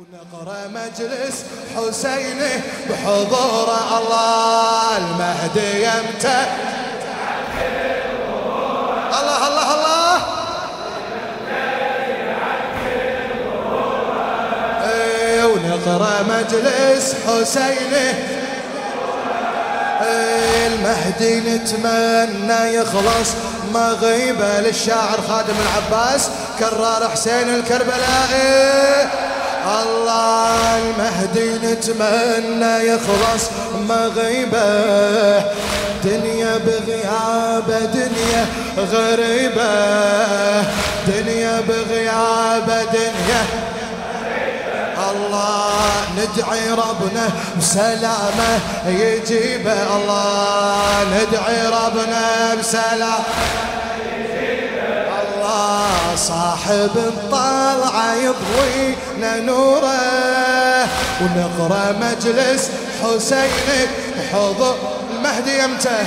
ونقرا مجلس حسيني بحضور الله المهدي يمتى الله الله الله. ونقرأ مجلس حسيني إيه المهدي نتمنى يخلص مغيبة للشاعر خادم العباس كرار حسين الكربلائي. المهدي نتمنى يخلص مغيبة. دنيا بغيابة دنيا غريبة. دنيا بغيابة دنيا الله ندعي ربنا بسلامة يجيبه الله ندعي ربنا بسلامة صاحب الطلعة يضوينا نوره. ونقرأ مجلس حسين حضور المهدي يمتى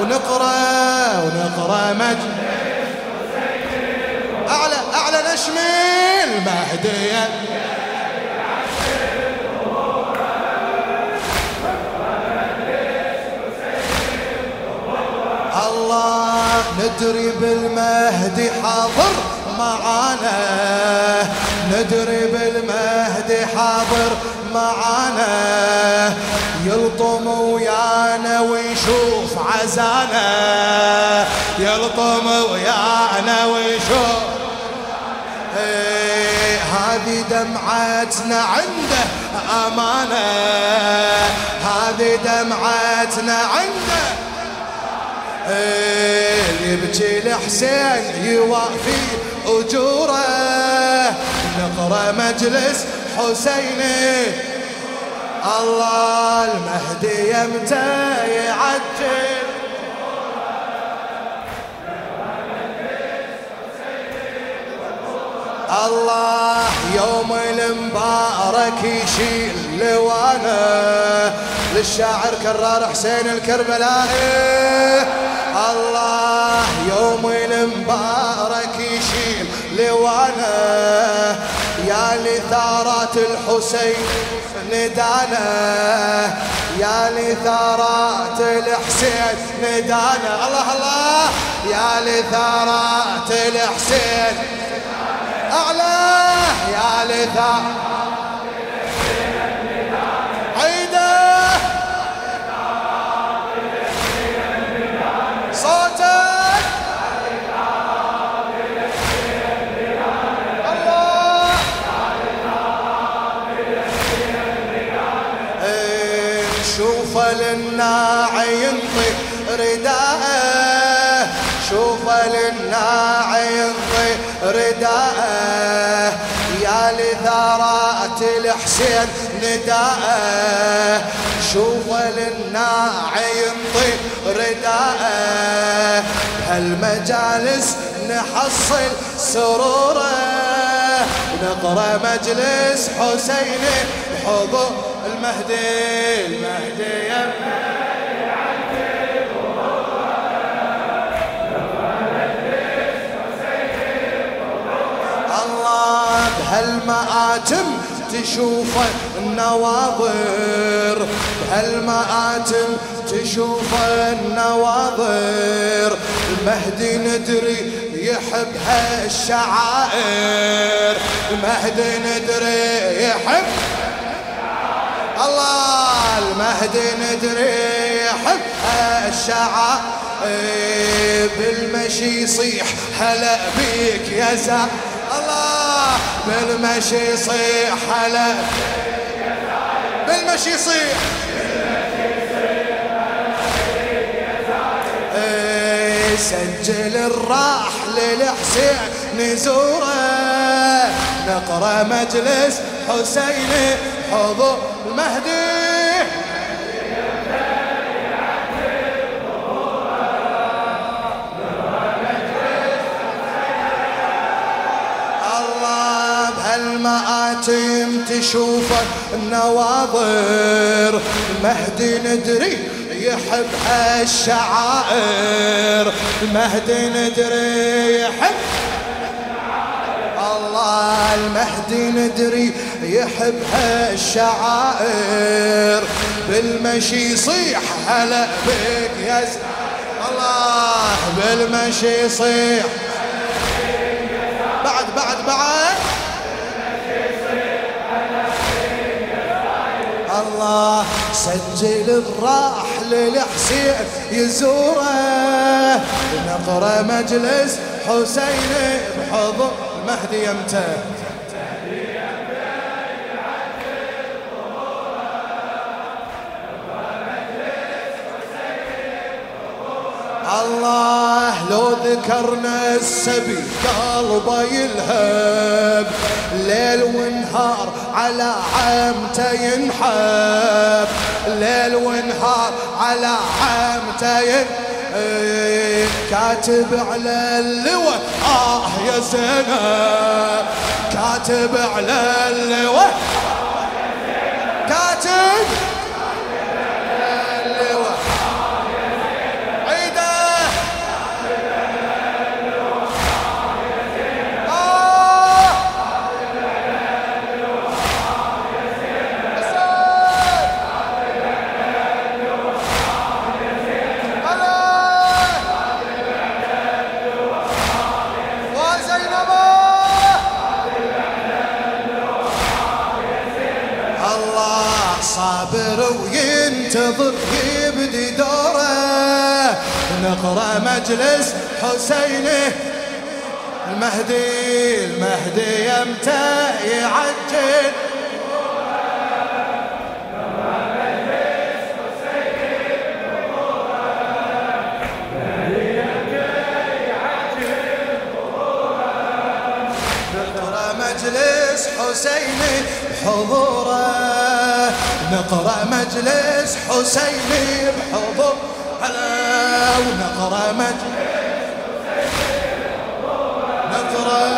ونقرأ ونقرأ مجلس أعلى أعلى نشمي المهدي الله ندري بالمهدي حاضر. معانا ندري بالمهدي حاضر معانا. يلطم ويانا ويشوف عزانا. يلطم ويانا ويشوف. إيه، هذه دمعتنا عنده أمانة. هذه دمعتنا عنده. إيه، يبكي الحسين يوافي أجوره. نقرأ مجلس حسيني الله المهدي يمتى يعجل الله يوم المبارك يشيل لوانا. للشاعر كرار حسين الكربلائي. الله يوم المبارك يشيل لوانا. يا لثارات الحسين ندانا. يا لثارات الحسين ندانا. الله الله. يا لثارات الحسين أعلى. يا لثا للناعي ينطي رداءه. شوف للناعي ينطي رداءه. يا لثارات الحسين نداءه. شوف للناعي ينطي رداءه. بهالمجالس نحصل سروره. ونقرا مجلس حسيني بحضور المهدي المهدي الله بهالمآتم تشوف النواظر بهالمآتم تشوف النواظر. المهدي ندري يحب هالشعائر المهدي ندري يحب الله المهدي ندري يحب هالشعائر بالمشي يصيح هلا بيك يا زا الله بالمشي يصيح هلا بالمشي يصيح. إيه، سجل الراح للحسين نزوره نقرأ مجلس حسين حضور. المهدي الله بهالمآتم النواظر. المهدي ندري يحب هالشعائر. المهدي ندري يحب المهدي ندري يحب هالشعائر بالمشي يصيح هلا بك يا الله بالمشي يصيح بعد بعد بعد. الله سجل الراح للحسين يزوره. نقرأ مجلس حسين بحضر المهدي يمته الله لو ذكرنا السبي قلبه يلهب ليل ونهار على عمته ينحب. ليل ونهار على عمته ينحب كاتب على اللواء آه يا زينب. كاتب على اللواء. كاتب. ينتظر يبدي دوره. نقرأ مجلس حسينه المهدي المهدي يمتى يعجل؟ مجلس حسيني بحضوره. نقرا مجلس حسيني بحضور. هلا ونقرأ مجلس نقرأ